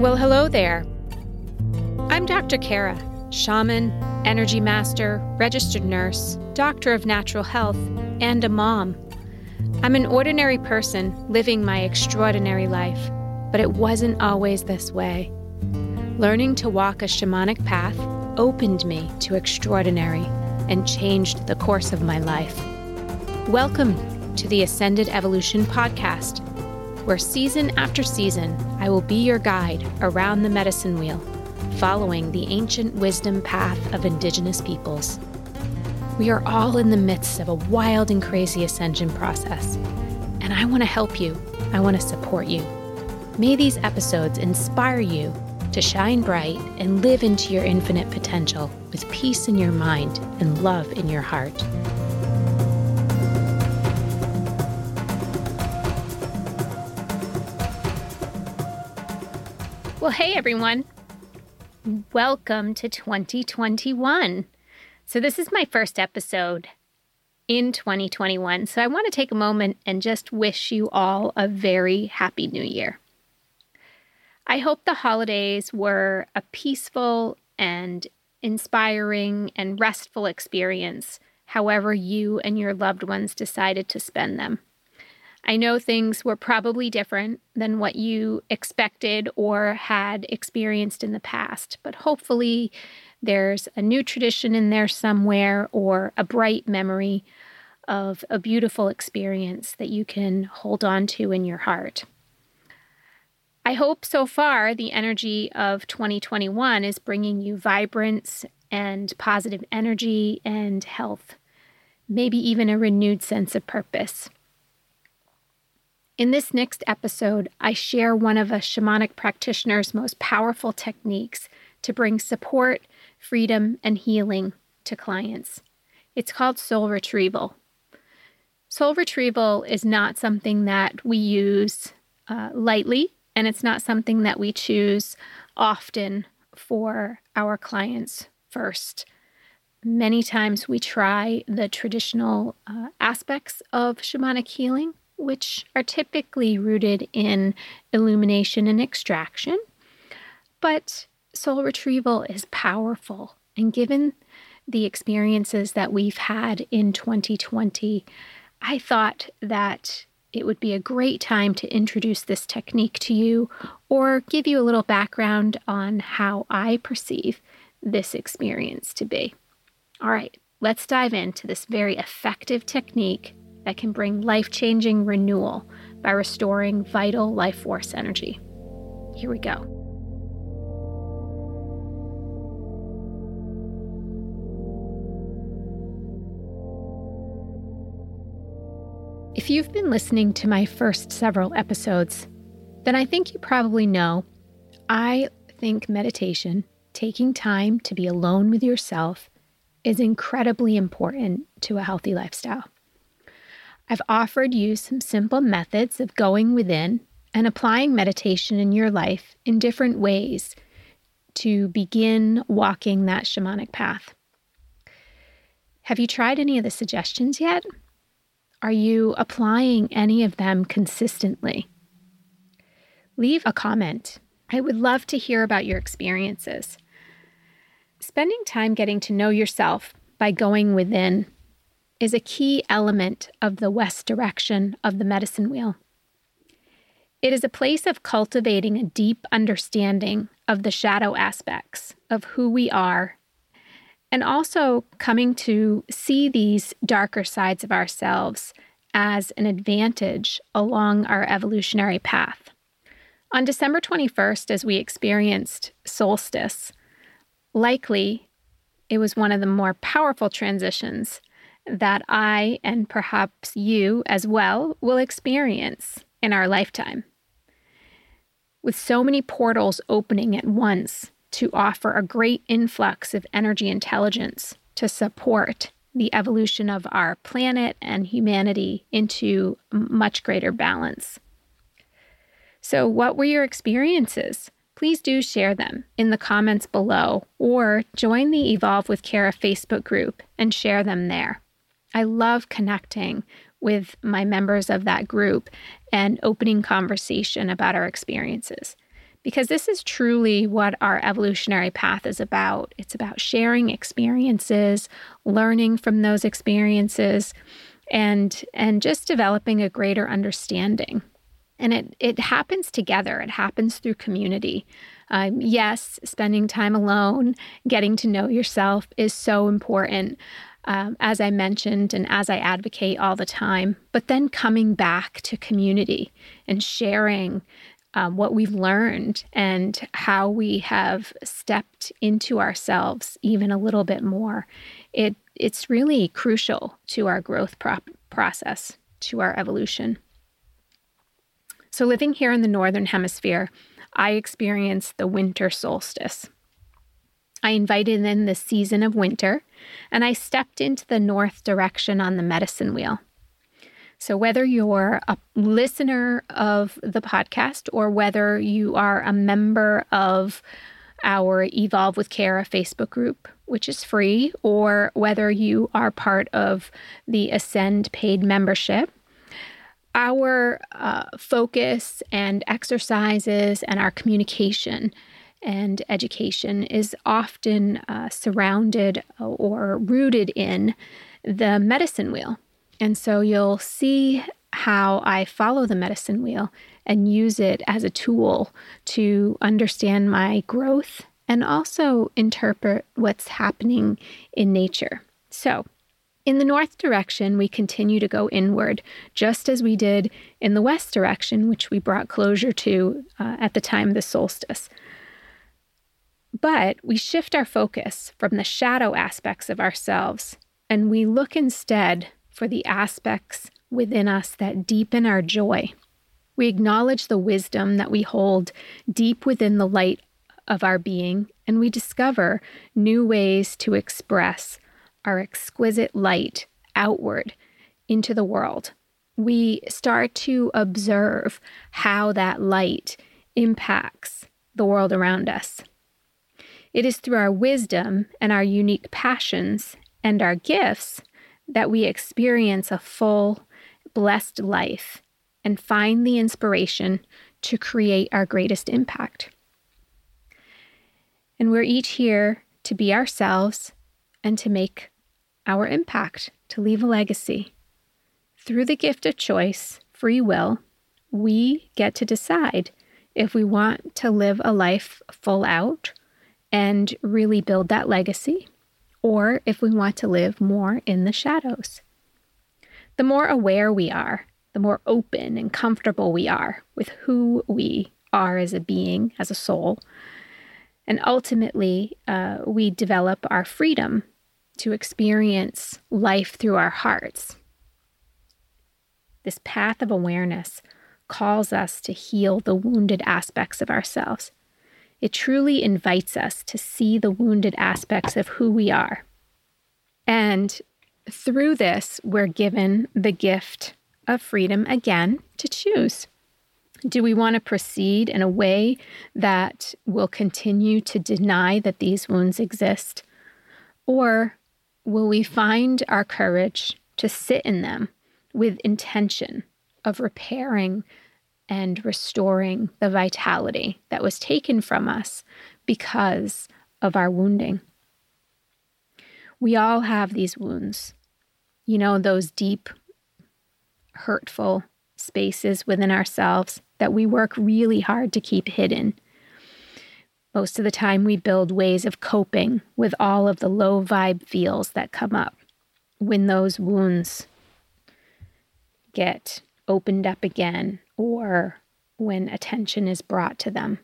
Well, hello there. I'm Dr. Kara, shaman, energy master, registered nurse, doctor of natural health, and a mom. I'm an ordinary person living my extraordinary life, but it wasn't always this way. Learning to walk a shamanic path opened me to extraordinary and changed the course of my life. Welcome to the Ascended Evolution podcast, where season after season I will be your guide around the medicine wheel, following the ancient wisdom path of Indigenous peoples. We are all in the midst of a wild and crazy ascension process, and I want to help you. I want to support you. May these episodes inspire you to shine bright and live into your infinite potential with peace in your mind and love in your heart. Well, hey everyone. Welcome to 2021. So, this is my first episode in 2021. So, I want to take a moment and just wish you all a very happy new year. I hope the holidays were a peaceful and inspiring and restful experience, however, you and your loved ones decided to spend them. I know things were probably different than what you expected or had experienced in the past, but hopefully there's a new tradition in there somewhere or a bright memory of a beautiful experience that you can hold on to in your heart. I hope so far the energy of 2021 is bringing you vibrance and positive energy and health, maybe even a renewed sense of purpose. In this next episode, I share one of a shamanic practitioner's most powerful techniques to bring support freedom, and healing to clients. It's called soul retrieval. Soul retrieval is not something that we use uh, lightly, and it's not something that we choose often for our clients first. Many times we try the traditional uh, aspects of shamanic healing, which are typically rooted in illumination and extraction. But soul retrieval is powerful. And given the experiences that we've had in 2020, I thought that it would be a great time to introduce this technique to you or give you a little background on how I perceive this experience to be. All right, let's dive into this very effective technique that can bring life changing renewal by restoring vital life force energy. Here we go. If you've been listening to my first several episodes, then I think you probably know I think meditation, taking time to be alone with yourself, is incredibly important to a healthy lifestyle. I've offered you some simple methods of going within and applying meditation in your life in different ways to begin walking that shamanic path. Have you tried any of the suggestions yet? Are you applying any of them consistently? Leave a comment. I would love to hear about your experiences. Spending time getting to know yourself by going within is a key element of the West direction of the medicine wheel. It is a place of cultivating a deep understanding of the shadow aspects of who we are and also coming to see these darker sides of ourselves as an advantage along our evolutionary path. On December 21st, as we experienced solstice, likely it was one of the more powerful transitions that I and perhaps you as well will experience in our lifetime. With so many portals opening at once to offer a great influx of energy intelligence to support the evolution of our planet and humanity into much greater balance. So, what were your experiences? Please do share them in the comments below or join the Evolve with Kara Facebook group and share them there. I love connecting with my members of that group and opening conversation about our experiences. Because this is truly what our evolutionary path is about. It's about sharing experiences, learning from those experiences, and, and just developing a greater understanding. And it, it happens together, it happens through community. Um, yes, spending time alone, getting to know yourself is so important, um, as I mentioned and as I advocate all the time. But then coming back to community and sharing um, what we've learned and how we have stepped into ourselves even a little bit more. It it's really crucial to our growth pro- process, to our evolution. So living here in the northern hemisphere, I experienced the winter solstice. I invited in the season of winter and I stepped into the north direction on the medicine wheel. So, whether you're a listener of the podcast or whether you are a member of our Evolve with Kara Facebook group, which is free, or whether you are part of the Ascend paid membership, our uh, focus and exercises and our communication and education is often uh, surrounded or rooted in the medicine wheel. And so you'll see how I follow the medicine wheel and use it as a tool to understand my growth and also interpret what's happening in nature. So, in the north direction, we continue to go inward, just as we did in the west direction, which we brought closure to uh, at the time of the solstice. But we shift our focus from the shadow aspects of ourselves and we look instead for the aspects within us that deepen our joy. We acknowledge the wisdom that we hold deep within the light of our being, and we discover new ways to express our exquisite light outward into the world. We start to observe how that light impacts the world around us. It is through our wisdom and our unique passions and our gifts that we experience a full, blessed life and find the inspiration to create our greatest impact. And we're each here to be ourselves and to make our impact, to leave a legacy. Through the gift of choice, free will, we get to decide if we want to live a life full out and really build that legacy, or if we want to live more in the shadows. The more aware we are, the more open and comfortable we are with who we are as a being, as a soul. And ultimately, uh, we develop our freedom to experience life through our hearts. This path of awareness calls us to heal the wounded aspects of ourselves. It truly invites us to see the wounded aspects of who we are. And through this, we're given the gift of freedom again to choose. Do we want to proceed in a way that will continue to deny that these wounds exist? Or will we find our courage to sit in them with intention of repairing and restoring the vitality that was taken from us because of our wounding. We all have these wounds. You know, those deep, hurtful spaces within ourselves that we work really hard to keep hidden most of the time, we build ways of coping with all of the low vibe feels that come up when those wounds get opened up again or when attention is brought to them.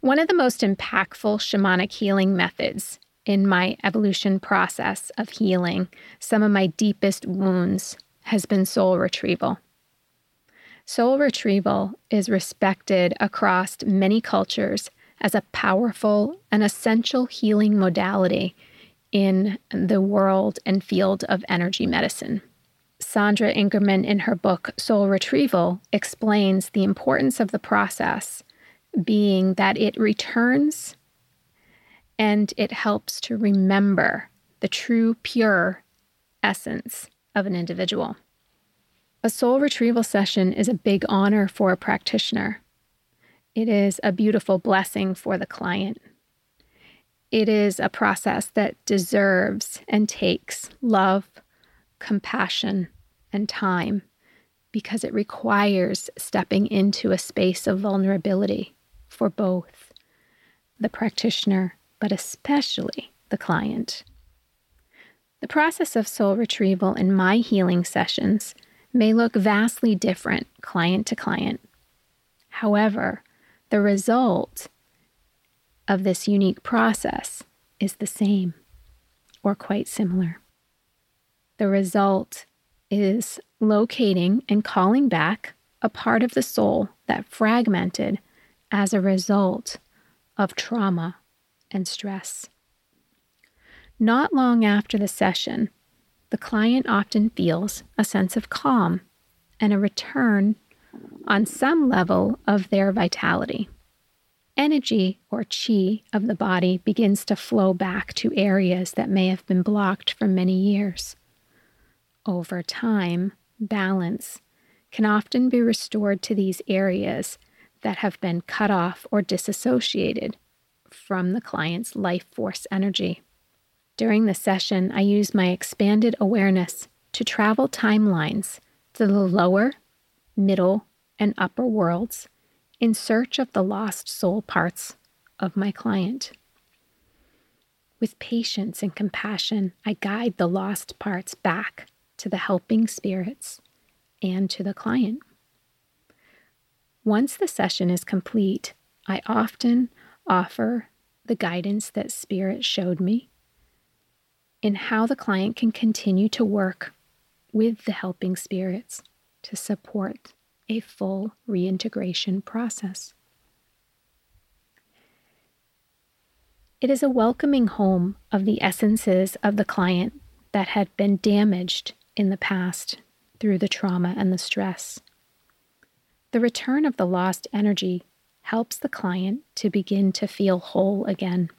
One of the most impactful shamanic healing methods in my evolution process of healing some of my deepest wounds has been soul retrieval. Soul retrieval is respected across many cultures as a powerful and essential healing modality in the world and field of energy medicine. Sandra Ingerman, in her book Soul Retrieval, explains the importance of the process being that it returns and it helps to remember the true, pure essence of an individual. A soul retrieval session is a big honor for a practitioner. It is a beautiful blessing for the client. It is a process that deserves and takes love, compassion, and time because it requires stepping into a space of vulnerability for both the practitioner, but especially the client. The process of soul retrieval in my healing sessions may look vastly different client to client. However, the result of this unique process is the same or quite similar. The result is locating and calling back a part of the soul that fragmented as a result of trauma and stress. Not long after the session, the client often feels a sense of calm and a return on some level of their vitality. Energy or chi of the body begins to flow back to areas that may have been blocked for many years. Over time, balance can often be restored to these areas that have been cut off or disassociated from the client's life force energy. During the session, I use my expanded awareness to travel timelines to the lower, middle, and upper worlds in search of the lost soul parts of my client. With patience and compassion, I guide the lost parts back to the helping spirits and to the client. Once the session is complete, I often offer the guidance that Spirit showed me in how the client can continue to work with the helping spirits to support a full reintegration process. It is a welcoming home of the essences of the client that had been damaged in the past through the trauma and the stress. The return of the lost energy helps the client to begin to feel whole again.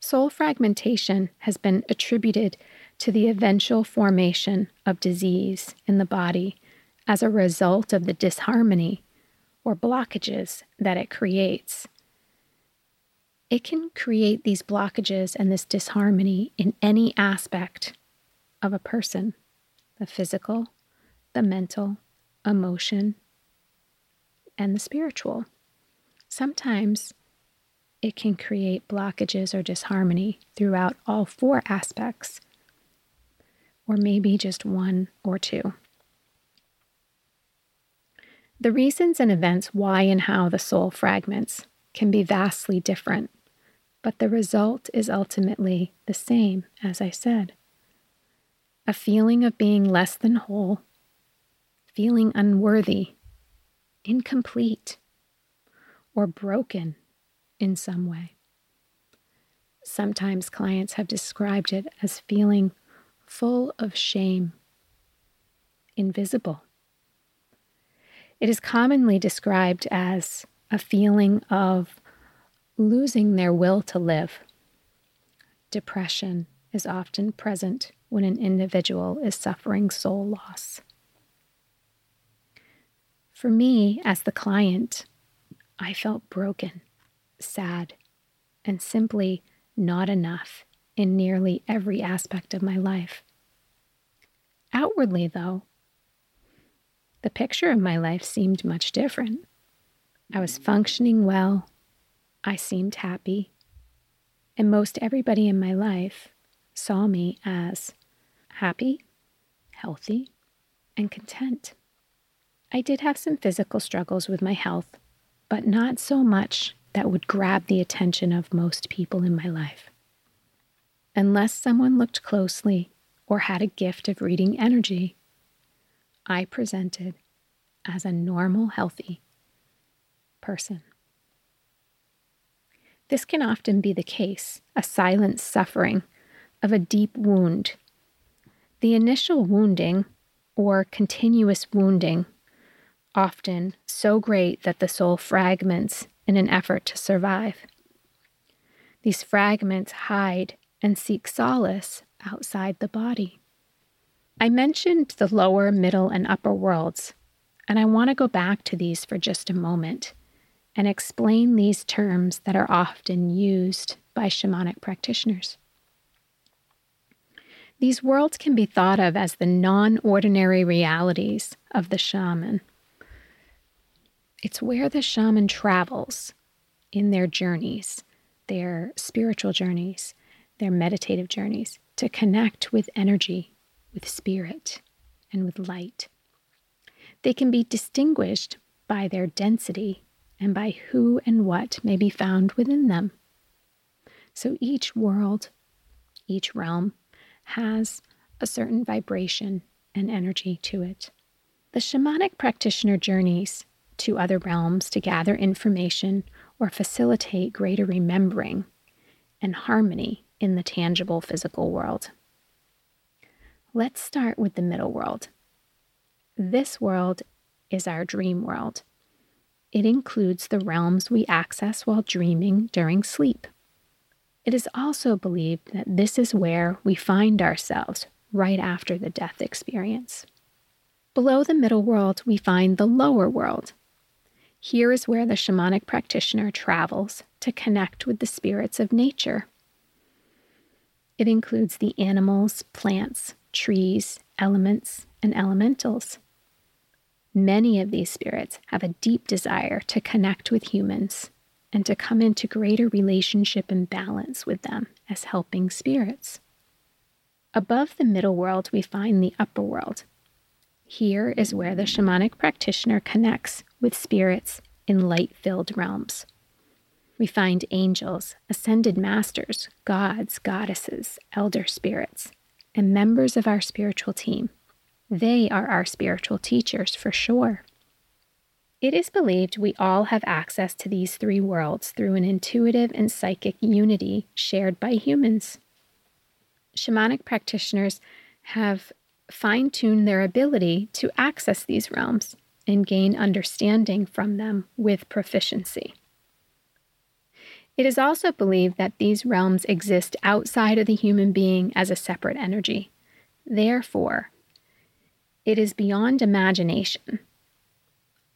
Soul fragmentation has been attributed to the eventual formation of disease in the body as a result of the disharmony or blockages that it creates. It can create these blockages and this disharmony in any aspect of a person the physical, the mental, emotion, and the spiritual. Sometimes it can create blockages or disharmony throughout all four aspects, or maybe just one or two. The reasons and events why and how the soul fragments can be vastly different, but the result is ultimately the same, as I said a feeling of being less than whole, feeling unworthy, incomplete, or broken in some way. Sometimes clients have described it as feeling full of shame, invisible. It is commonly described as a feeling of losing their will to live. Depression is often present when an individual is suffering soul loss. For me, as the client, I felt broken, sad, and simply not enough in nearly every aspect of my life. Outwardly, though, the picture of my life seemed much different. I was functioning well, I seemed happy, and most everybody in my life saw me as happy, healthy, and content. I did have some physical struggles with my health, but not so much that would grab the attention of most people in my life. Unless someone looked closely or had a gift of reading energy, I presented as a normal, healthy person. This can often be the case, a silent suffering of a deep wound the initial wounding or continuous wounding, often so great that the soul fragments in an effort to survive. These fragments hide and seek solace outside the body. I mentioned the lower, middle, and upper worlds, and I want to go back to these for just a moment and explain these terms that are often used by shamanic practitioners. These worlds can be thought of as the non ordinary realities of the shaman. It's where the shaman travels in their journeys, their spiritual journeys, their meditative journeys, to connect with energy, with spirit, and with light. They can be distinguished by their density and by who and what may be found within them. So each world, each realm, has a certain vibration and energy to it. The shamanic practitioner journeys to other realms to gather information or facilitate greater remembering and harmony in the tangible physical world. Let's start with the middle world. This world is our dream world. It includes the realms we access while dreaming during sleep. It is also believed that this is where we find ourselves right after the death experience. Below the middle world, we find the lower world. Here is where the shamanic practitioner travels to connect with the spirits of nature. It includes the animals, plants, trees, elements, and elementals. Many of these spirits have a deep desire to connect with humans and to come into greater relationship and balance with them as helping spirits. Above the middle world, we find the upper world. Here is where the shamanic practitioner connects with spirits in light filled realms. We find angels, ascended masters, gods, goddesses, elder spirits, and members of our spiritual team they are our spiritual teachers for sure. It is believed we all have access to these three worlds through an intuitive and psychic unity shared by humans. Shamanic practitioners have fine tuned their ability to access these realms and gain understanding from them with proficiency. It is also believed that these realms exist outside of the human being as a separate energy. Therefore, it is beyond imagination.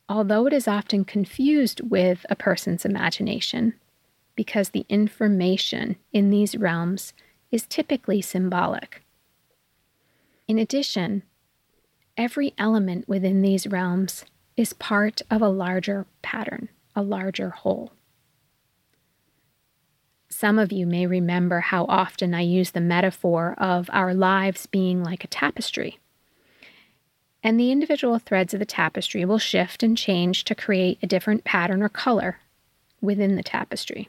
Although it is often confused with a person's imagination, because the information in these realms is typically symbolic. In addition, every element within these realms is part of a larger pattern, a larger whole. Some of you may remember how often I use the metaphor of our lives being like a tapestry and the individual threads of the tapestry will shift and change to create a different pattern or color within the tapestry.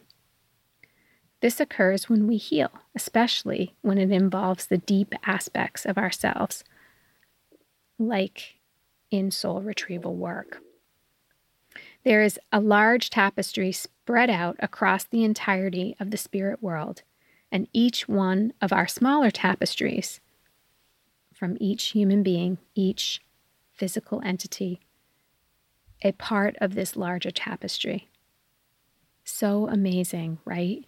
This occurs when we heal, especially when it involves the deep aspects of ourselves, like in soul retrieval work. There is a large tapestry spread out across the entirety of the spirit world, and each one of our smaller tapestries from each human being, each physical entity, a part of this larger tapestry. So amazing, right?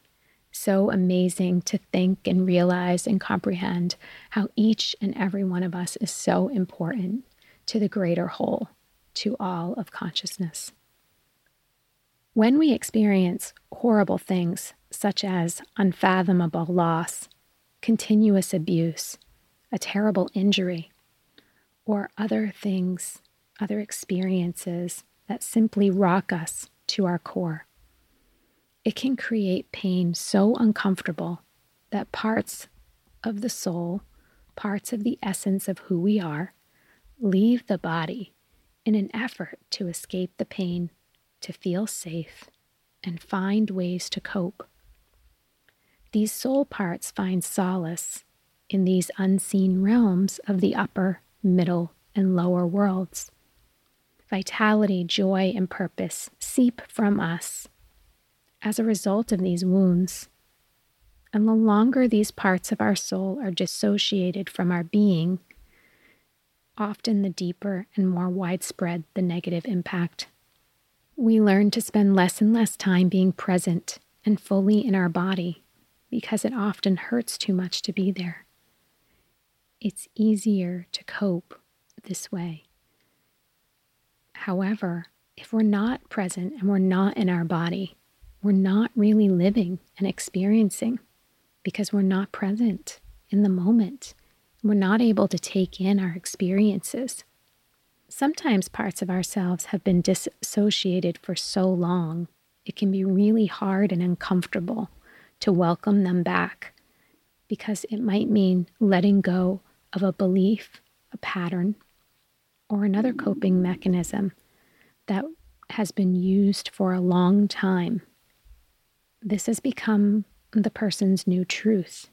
So amazing to think and realize and comprehend how each and every one of us is so important to the greater whole, to all of consciousness. When we experience horrible things such as unfathomable loss, continuous abuse, a terrible injury, or other things, other experiences that simply rock us to our core. It can create pain so uncomfortable that parts of the soul, parts of the essence of who we are, leave the body in an effort to escape the pain, to feel safe, and find ways to cope. These soul parts find solace in these unseen realms of the upper middle, and lower worlds. Vitality, joy, and purpose seep from us as a result of these wounds. And the longer these parts of our soul are dissociated from our being, often the deeper and more widespread the negative impact. We learn to spend less and less time being present and fully in our body because it often hurts too much to be there. It's easier to cope this way. However, if we're not present and we're not in our body, we're not really living and experiencing because we're not present in the moment. We're not able to take in our experiences. Sometimes parts of ourselves have been dissociated for so long, it can be really hard and uncomfortable to welcome them back because it might mean letting go of a belief, a pattern, or another coping mechanism that has been used for a long time. This has become the person's new truth.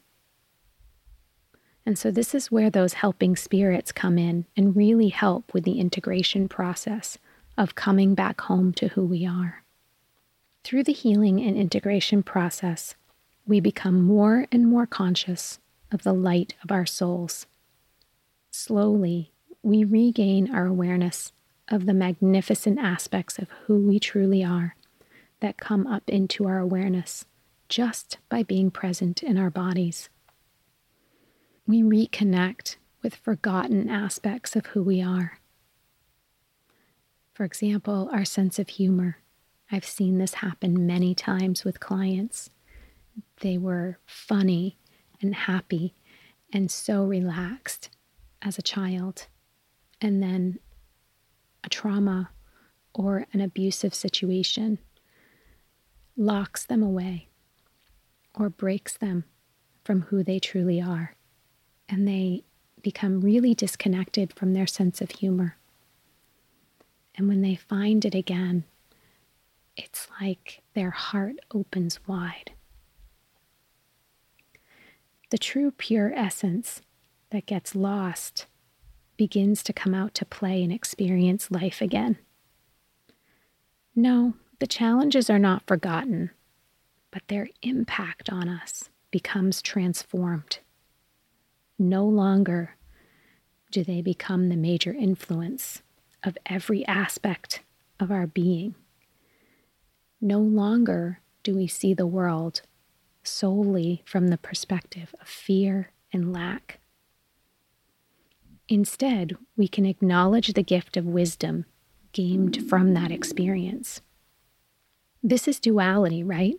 And so, this is where those helping spirits come in and really help with the integration process of coming back home to who we are. Through the healing and integration process, we become more and more conscious of the light of our souls. Slowly, we regain our awareness of the magnificent aspects of who we truly are that come up into our awareness just by being present in our bodies. We reconnect with forgotten aspects of who we are. For example, our sense of humor. I've seen this happen many times with clients. They were funny and happy and so relaxed as a child. And then a trauma or an abusive situation locks them away or breaks them from who they truly are. And they become really disconnected from their sense of humor. And when they find it again, it's like their heart opens wide. The true pure essence that gets lost begins to come out to play and experience life again. No, the challenges are not forgotten, but their impact on us becomes transformed. No longer do they become the major influence of every aspect of our being. No longer do we see the world solely from the perspective of fear and lack. Instead, we can acknowledge the gift of wisdom gained from that experience. This is duality, right?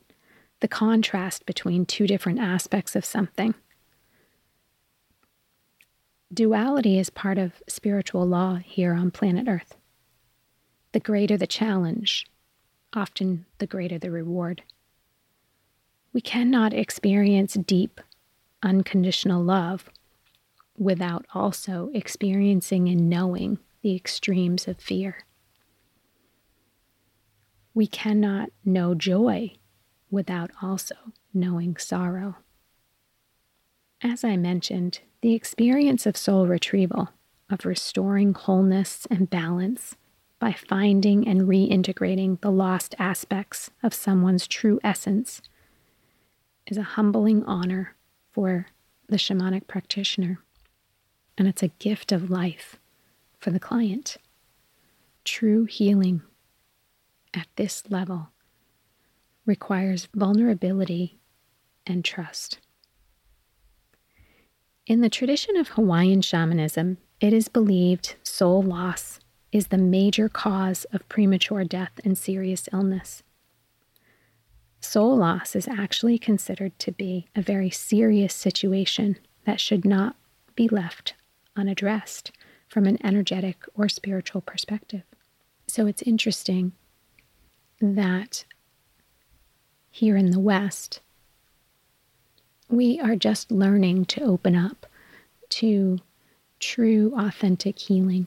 The contrast between two different aspects of something. Duality is part of spiritual law here on planet Earth. The greater the challenge, often the greater the reward. We cannot experience deep, unconditional love without also experiencing and knowing the extremes of fear. We cannot know joy without also knowing sorrow. As I mentioned, the experience of soul retrieval, of restoring wholeness and balance by finding and reintegrating the lost aspects of someone's true essence, is a humbling honor for the shamanic practitioner and it's a gift of life for the client. True healing at this level requires vulnerability and trust. In the tradition of Hawaiian shamanism, it is believed soul loss is the major cause of premature death and serious illness. Soul loss is actually considered to be a very serious situation that should not be left unaddressed from an energetic or spiritual perspective. So it's interesting that here in the West, we are just learning to open up to true, authentic healing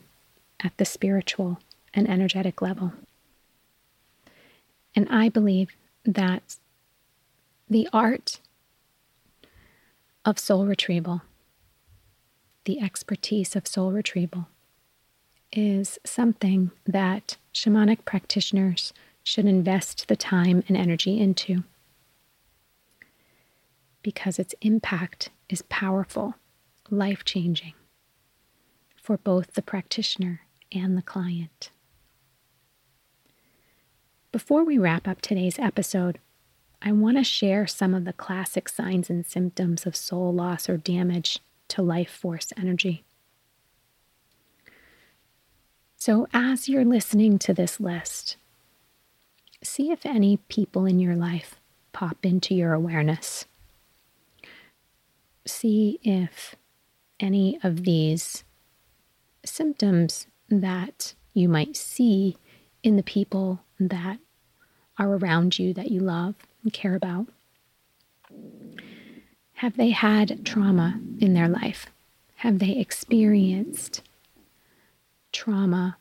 at the spiritual and energetic level. And I believe that the art of soul retrieval the expertise of soul retrieval is something that shamanic practitioners should invest the time and energy into because its impact is powerful, life changing for both the practitioner and the client. Before we wrap up today's episode, I want to share some of the classic signs and symptoms of soul loss or damage to life force energy. So, as you're listening to this list, see if any people in your life pop into your awareness. See if any of these symptoms that you might see in the people that are around you that you love and care about. Have they had trauma in their life? Have they experienced trauma,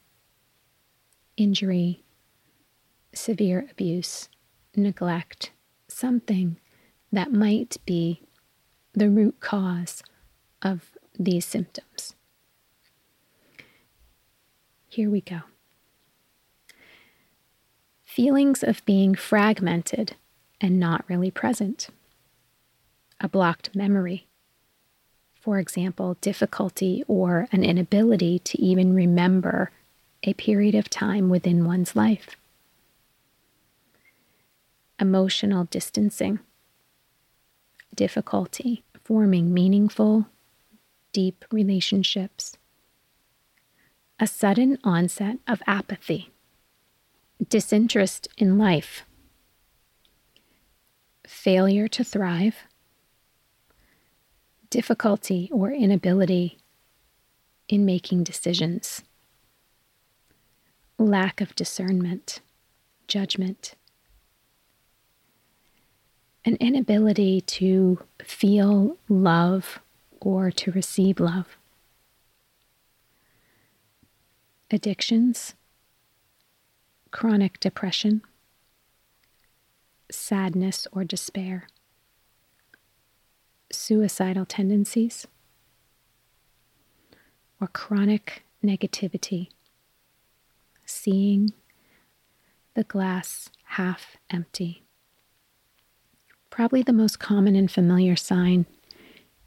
injury, severe abuse, neglect, something that might be the root cause of these symptoms. Here we go. Feelings of being fragmented and not really present. A blocked memory. For example, difficulty or an inability to even remember a period of time within one's life. Emotional distancing. Difficulty forming meaningful, deep relationships. A sudden onset of apathy, disinterest in life, failure to thrive, difficulty or inability in making decisions, lack of discernment, judgment, an inability to feel love or to receive love. Addictions, chronic depression, sadness or despair, suicidal tendencies, or chronic negativity, seeing the glass half empty. Probably the most common and familiar sign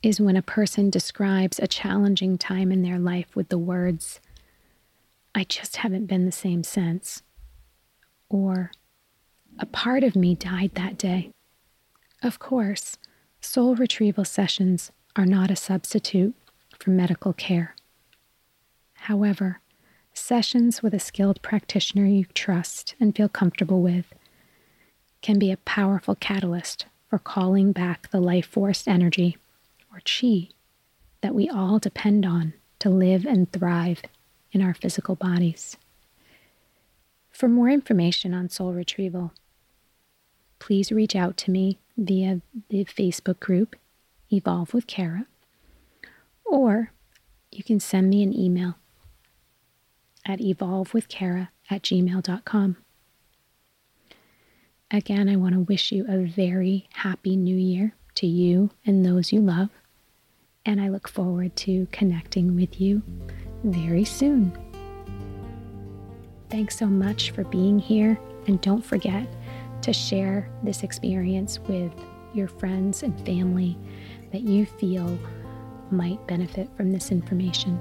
is when a person describes a challenging time in their life with the words, I just haven't been the same since, or a part of me died that day. Of course, soul retrieval sessions are not a substitute for medical care. However, sessions with a skilled practitioner you trust and feel comfortable with can be a powerful catalyst for calling back the life force energy, or chi, that we all depend on to live and thrive in our physical bodies. For more information on soul retrieval, please reach out to me via the Facebook group Evolve with Kara, or you can send me an email at evolvewithkara at gmail.com. Again, I want to wish you a very happy new year to you and those you love. And I look forward to connecting with you very soon. Thanks so much for being here. And don't forget to share this experience with your friends and family that you feel might benefit from this information.